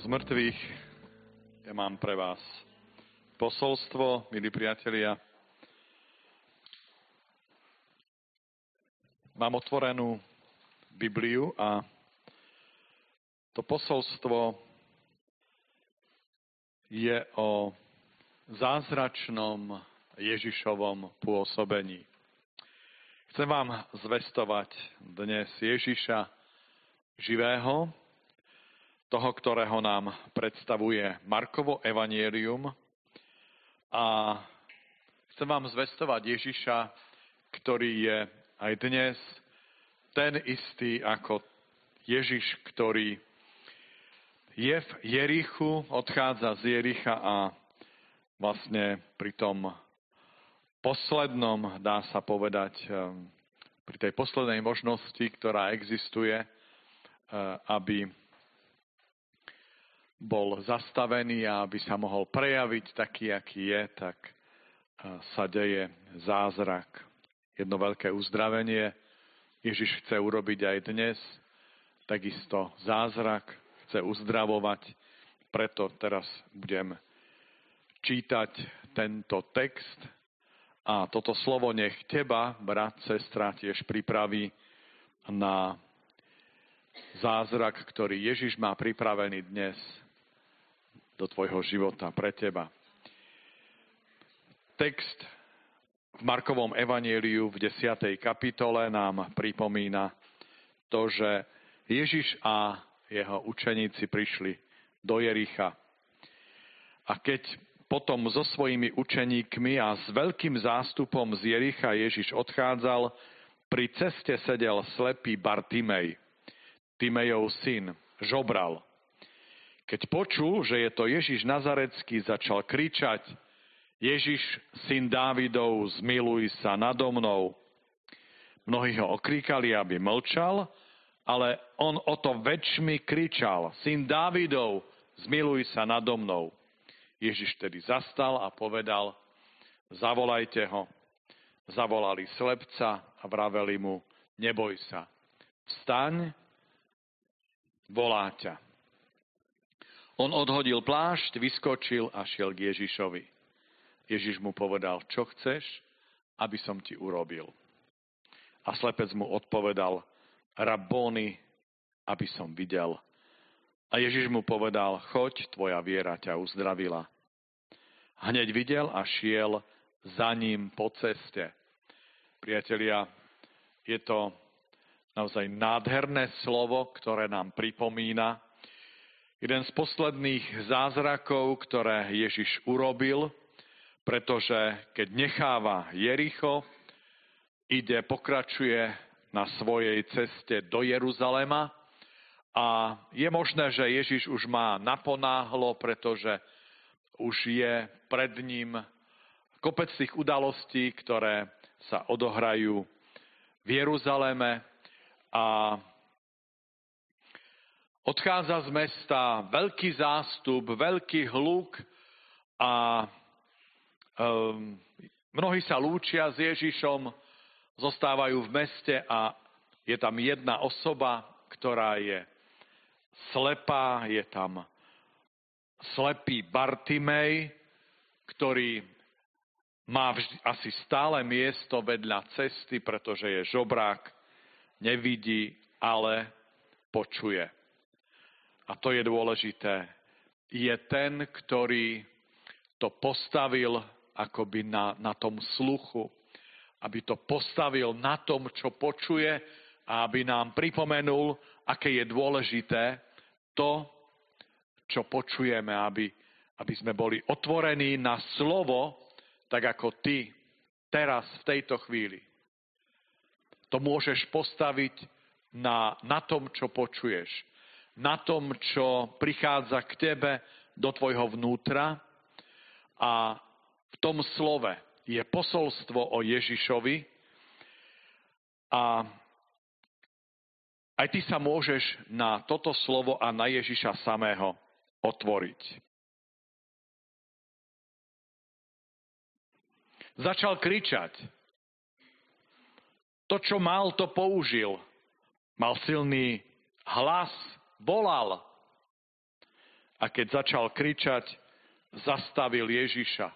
z mŕtvych, ja mám pre vás posolstvo, milí priatelia. Mám otvorenú Bibliu a to posolstvo je o zázračnom Ježišovom pôsobení. Chcem vám zvestovať dnes Ježiša živého, toho, ktorého nám predstavuje Markovo evanielium. A chcem vám zvestovať Ježiša, ktorý je aj dnes ten istý ako Ježiš, ktorý je v Jerichu, odchádza z Jericha a vlastne pri tom poslednom, dá sa povedať, ehm, pri tej poslednej možnosti, ktorá existuje, ehm, aby bol zastavený a aby sa mohol prejaviť taký, aký je, tak sa deje zázrak. Jedno veľké uzdravenie Ježiš chce urobiť aj dnes, takisto zázrak, chce uzdravovať, preto teraz budem čítať tento text. A toto slovo nech teba, brat, sestra, tiež pripraví na zázrak, ktorý Ježiš má pripravený dnes do tvojho života, pre teba. Text v Markovom evanieliu v 10. kapitole nám pripomína to, že Ježiš a jeho učeníci prišli do Jericha. A keď potom so svojimi učeníkmi a s veľkým zástupom z Jericha Ježiš odchádzal, pri ceste sedel slepý Bartimej, Timejov syn, žobral – keď počul, že je to Ježiš Nazarecký, začal kričať Ježiš, syn Dávidov, zmiluj sa nado mnou. Mnohí ho okríkali, aby mlčal, ale on o to väčšmi kričal, syn Dávidov, zmiluj sa nado mnou. Ježiš tedy zastal a povedal, zavolajte ho. Zavolali slepca a vraveli mu, neboj sa, vstaň, volá ťa. On odhodil plášť, vyskočil a šiel k Ježišovi. Ježiš mu povedal, čo chceš, aby som ti urobil. A slepec mu odpovedal, rabóny, aby som videl. A Ježiš mu povedal, choď, tvoja viera ťa uzdravila. Hneď videl a šiel za ním po ceste. Priatelia, je to naozaj nádherné slovo, ktoré nám pripomína, Jeden z posledných zázrakov, ktoré Ježiš urobil, pretože keď necháva Jericho, ide, pokračuje na svojej ceste do Jeruzalema a je možné, že Ježiš už má naponáhlo, pretože už je pred ním kopec tých udalostí, ktoré sa odohrajú v Jeruzaleme a Odchádza z mesta veľký zástup, veľký hluk a um, mnohí sa lúčia s Ježišom, zostávajú v meste a je tam jedna osoba, ktorá je slepá, je tam slepý Bartimej, ktorý má vždy, asi stále miesto vedľa cesty, pretože je žobrák, nevidí, ale počuje a to je dôležité, je ten, ktorý to postavil akoby na, na tom sluchu, aby to postavil na tom, čo počuje a aby nám pripomenul, aké je dôležité to, čo počujeme, aby, aby sme boli otvorení na slovo, tak ako ty teraz, v tejto chvíli. To môžeš postaviť na, na tom, čo počuješ na tom, čo prichádza k tebe do tvojho vnútra a v tom slove je posolstvo o Ježišovi a aj ty sa môžeš na toto slovo a na Ježiša samého otvoriť. Začal kričať. To, čo mal, to použil. Mal silný hlas, volal. A keď začal kričať, zastavil Ježiša.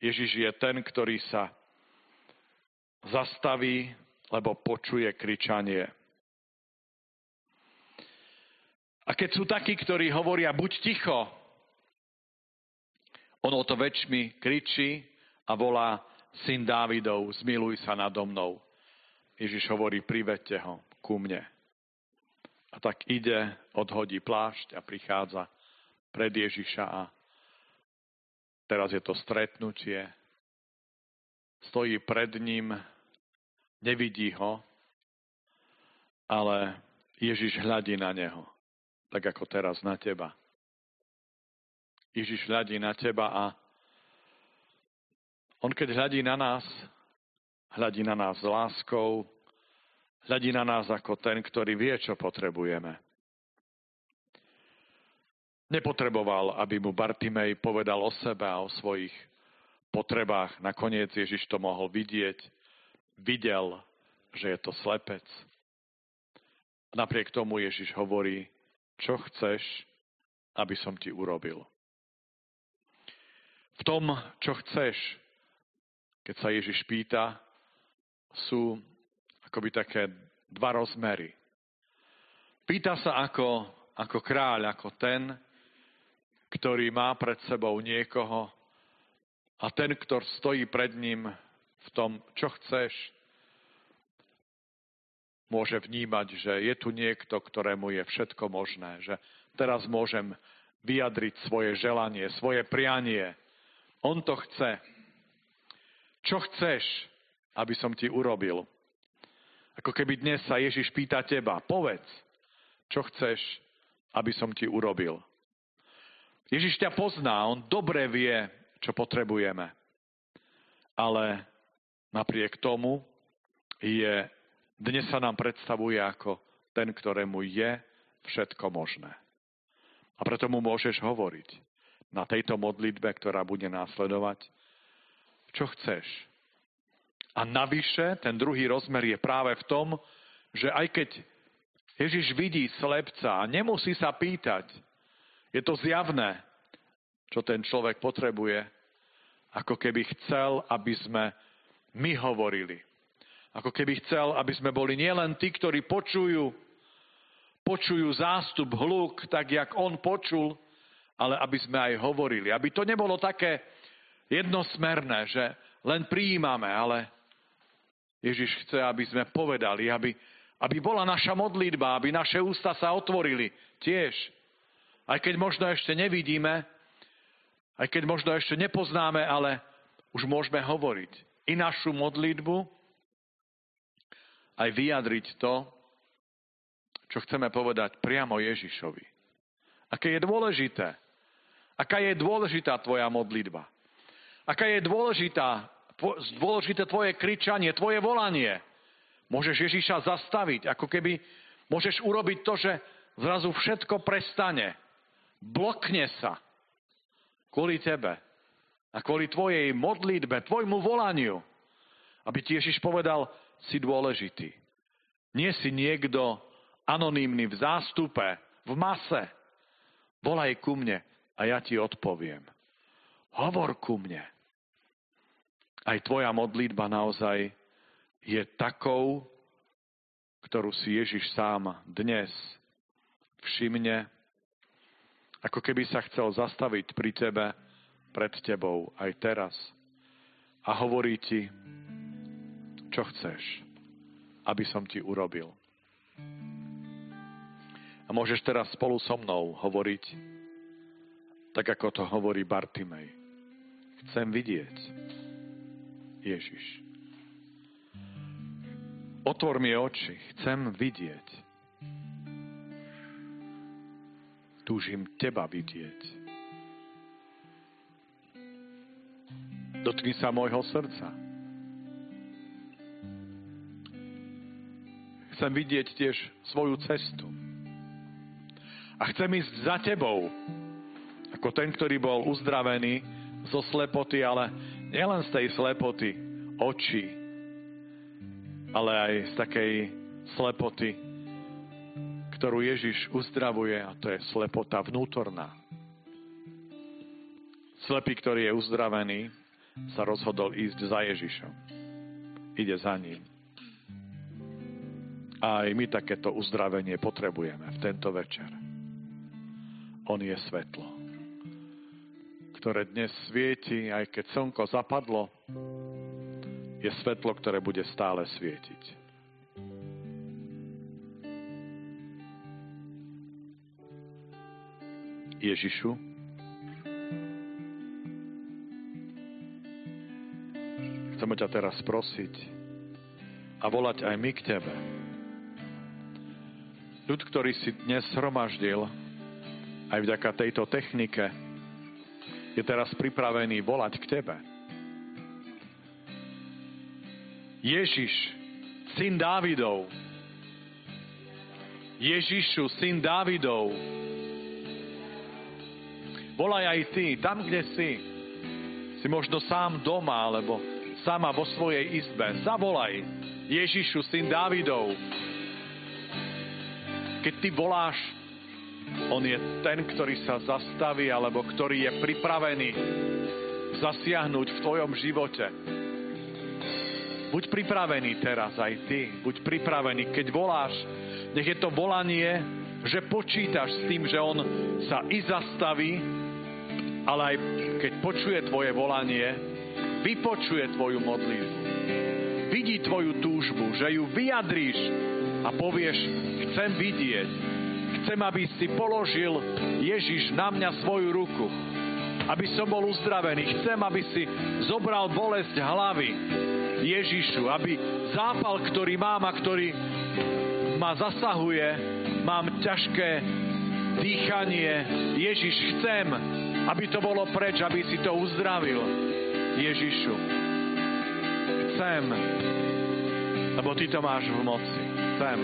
Ježiš je ten, ktorý sa zastaví, lebo počuje kričanie. A keď sú takí, ktorí hovoria, buď ticho, on o to väčšmi kričí a volá, syn Dávidov, zmiluj sa nado mnou. Ježiš hovorí, privedte ho ku mne. A tak ide, odhodí plášť a prichádza pred Ježiša a teraz je to stretnutie. Stojí pred ním, nevidí ho, ale Ježiš hľadí na neho, tak ako teraz na teba. Ježiš hľadí na teba a on keď hľadí na nás, hľadí na nás s láskou, hľadí na nás ako ten, ktorý vie, čo potrebujeme. Nepotreboval, aby mu Bartimej povedal o sebe a o svojich potrebách. Nakoniec Ježiš to mohol vidieť. Videl, že je to slepec. Napriek tomu Ježiš hovorí, čo chceš, aby som ti urobil. V tom, čo chceš, keď sa Ježiš pýta, sú akoby také dva rozmery. Pýta sa ako, ako kráľ, ako ten, ktorý má pred sebou niekoho a ten, kto stojí pred ním v tom, čo chceš, môže vnímať, že je tu niekto, ktorému je všetko možné, že teraz môžem vyjadriť svoje želanie, svoje prianie. On to chce. Čo chceš, aby som ti urobil? Ako keby dnes sa Ježiš pýta teba, povedz, čo chceš, aby som ti urobil. Ježiš ťa pozná, on dobre vie, čo potrebujeme. Ale napriek tomu je, dnes sa nám predstavuje ako ten, ktorému je všetko možné. A preto mu môžeš hovoriť na tejto modlitbe, ktorá bude následovať, čo chceš. A navyše, ten druhý rozmer je práve v tom, že aj keď Ježiš vidí slepca a nemusí sa pýtať, je to zjavné, čo ten človek potrebuje, ako keby chcel, aby sme my hovorili. Ako keby chcel, aby sme boli nielen tí, ktorí počujú, počujú zástup hluk, tak jak on počul, ale aby sme aj hovorili. Aby to nebolo také jednosmerné, že len prijímame, ale Ježiš chce, aby sme povedali, aby, aby bola naša modlitba, aby naše ústa sa otvorili tiež aj keď možno ešte nevidíme, aj keď možno ešte nepoznáme, ale už môžeme hovoriť i našu modlitbu, aj vyjadriť to, čo chceme povedať priamo Ježišovi. Aké je dôležité. Aká je dôležitá tvoja modlitba. Aká je dôležitá, dôležité tvoje kričanie, tvoje volanie. Môžeš Ježiša zastaviť, ako keby môžeš urobiť to, že zrazu všetko prestane blokne sa kvôli tebe a kvôli tvojej modlitbe, tvojmu volaniu, aby ti Ježiš povedal, si dôležitý. Nie si niekto anonymný v zástupe, v mase. Volaj ku mne a ja ti odpoviem. Hovor ku mne. Aj tvoja modlitba naozaj je takou, ktorú si Ježiš sám dnes všimne ako keby sa chcel zastaviť pri tebe, pred tebou, aj teraz. A hovorí ti, čo chceš, aby som ti urobil. A môžeš teraz spolu so mnou hovoriť, tak ako to hovorí Bartimej. Chcem vidieť Ježiš. Otvor mi oči, chcem vidieť. túžim teba vidieť. Dotkni sa môjho srdca. Chcem vidieť tiež svoju cestu. A chcem ísť za tebou, ako ten, ktorý bol uzdravený zo slepoty, ale nielen z tej slepoty očí, ale aj z takej slepoty ktorú Ježiš uzdravuje a to je slepota vnútorná. Slepý, ktorý je uzdravený, sa rozhodol ísť za Ježišom. Ide za ním. A aj my takéto uzdravenie potrebujeme v tento večer. On je svetlo, ktoré dnes svieti, aj keď slnko zapadlo, je svetlo, ktoré bude stále svietiť. Ježišu, chceme ťa teraz prosiť a volať aj my k Tebe. Ľud, ktorý si dnes zhromaždil, aj vďaka tejto technike, je teraz pripravený volať k Tebe. Ježiš, syn Dávidov, Ježišu, syn Dávidov, Volaj aj ty, tam, kde si. Si možno sám doma, alebo sama vo svojej izbe. Zavolaj Ježišu, syn Dávidov. Keď ty voláš, on je ten, ktorý sa zastaví, alebo ktorý je pripravený zasiahnuť v tvojom živote. Buď pripravený teraz aj ty. Buď pripravený, keď voláš. Nech je to volanie, že počítaš s tým, že on sa i zastaví, ale aj keď počuje tvoje volanie, vypočuje tvoju modlitbu. Vidí tvoju túžbu, že ju vyjadríš a povieš, chcem vidieť, chcem, aby si položil Ježiš na mňa svoju ruku, aby som bol uzdravený. Chcem, aby si zobral bolesť hlavy Ježišu, aby zápal, ktorý mám a ktorý ma zasahuje, mám ťažké dýchanie. Ježiš, chcem, aby to bolo preč, aby si to uzdravil. Ježišu, chcem, lebo Ty to máš v moci. Chcem.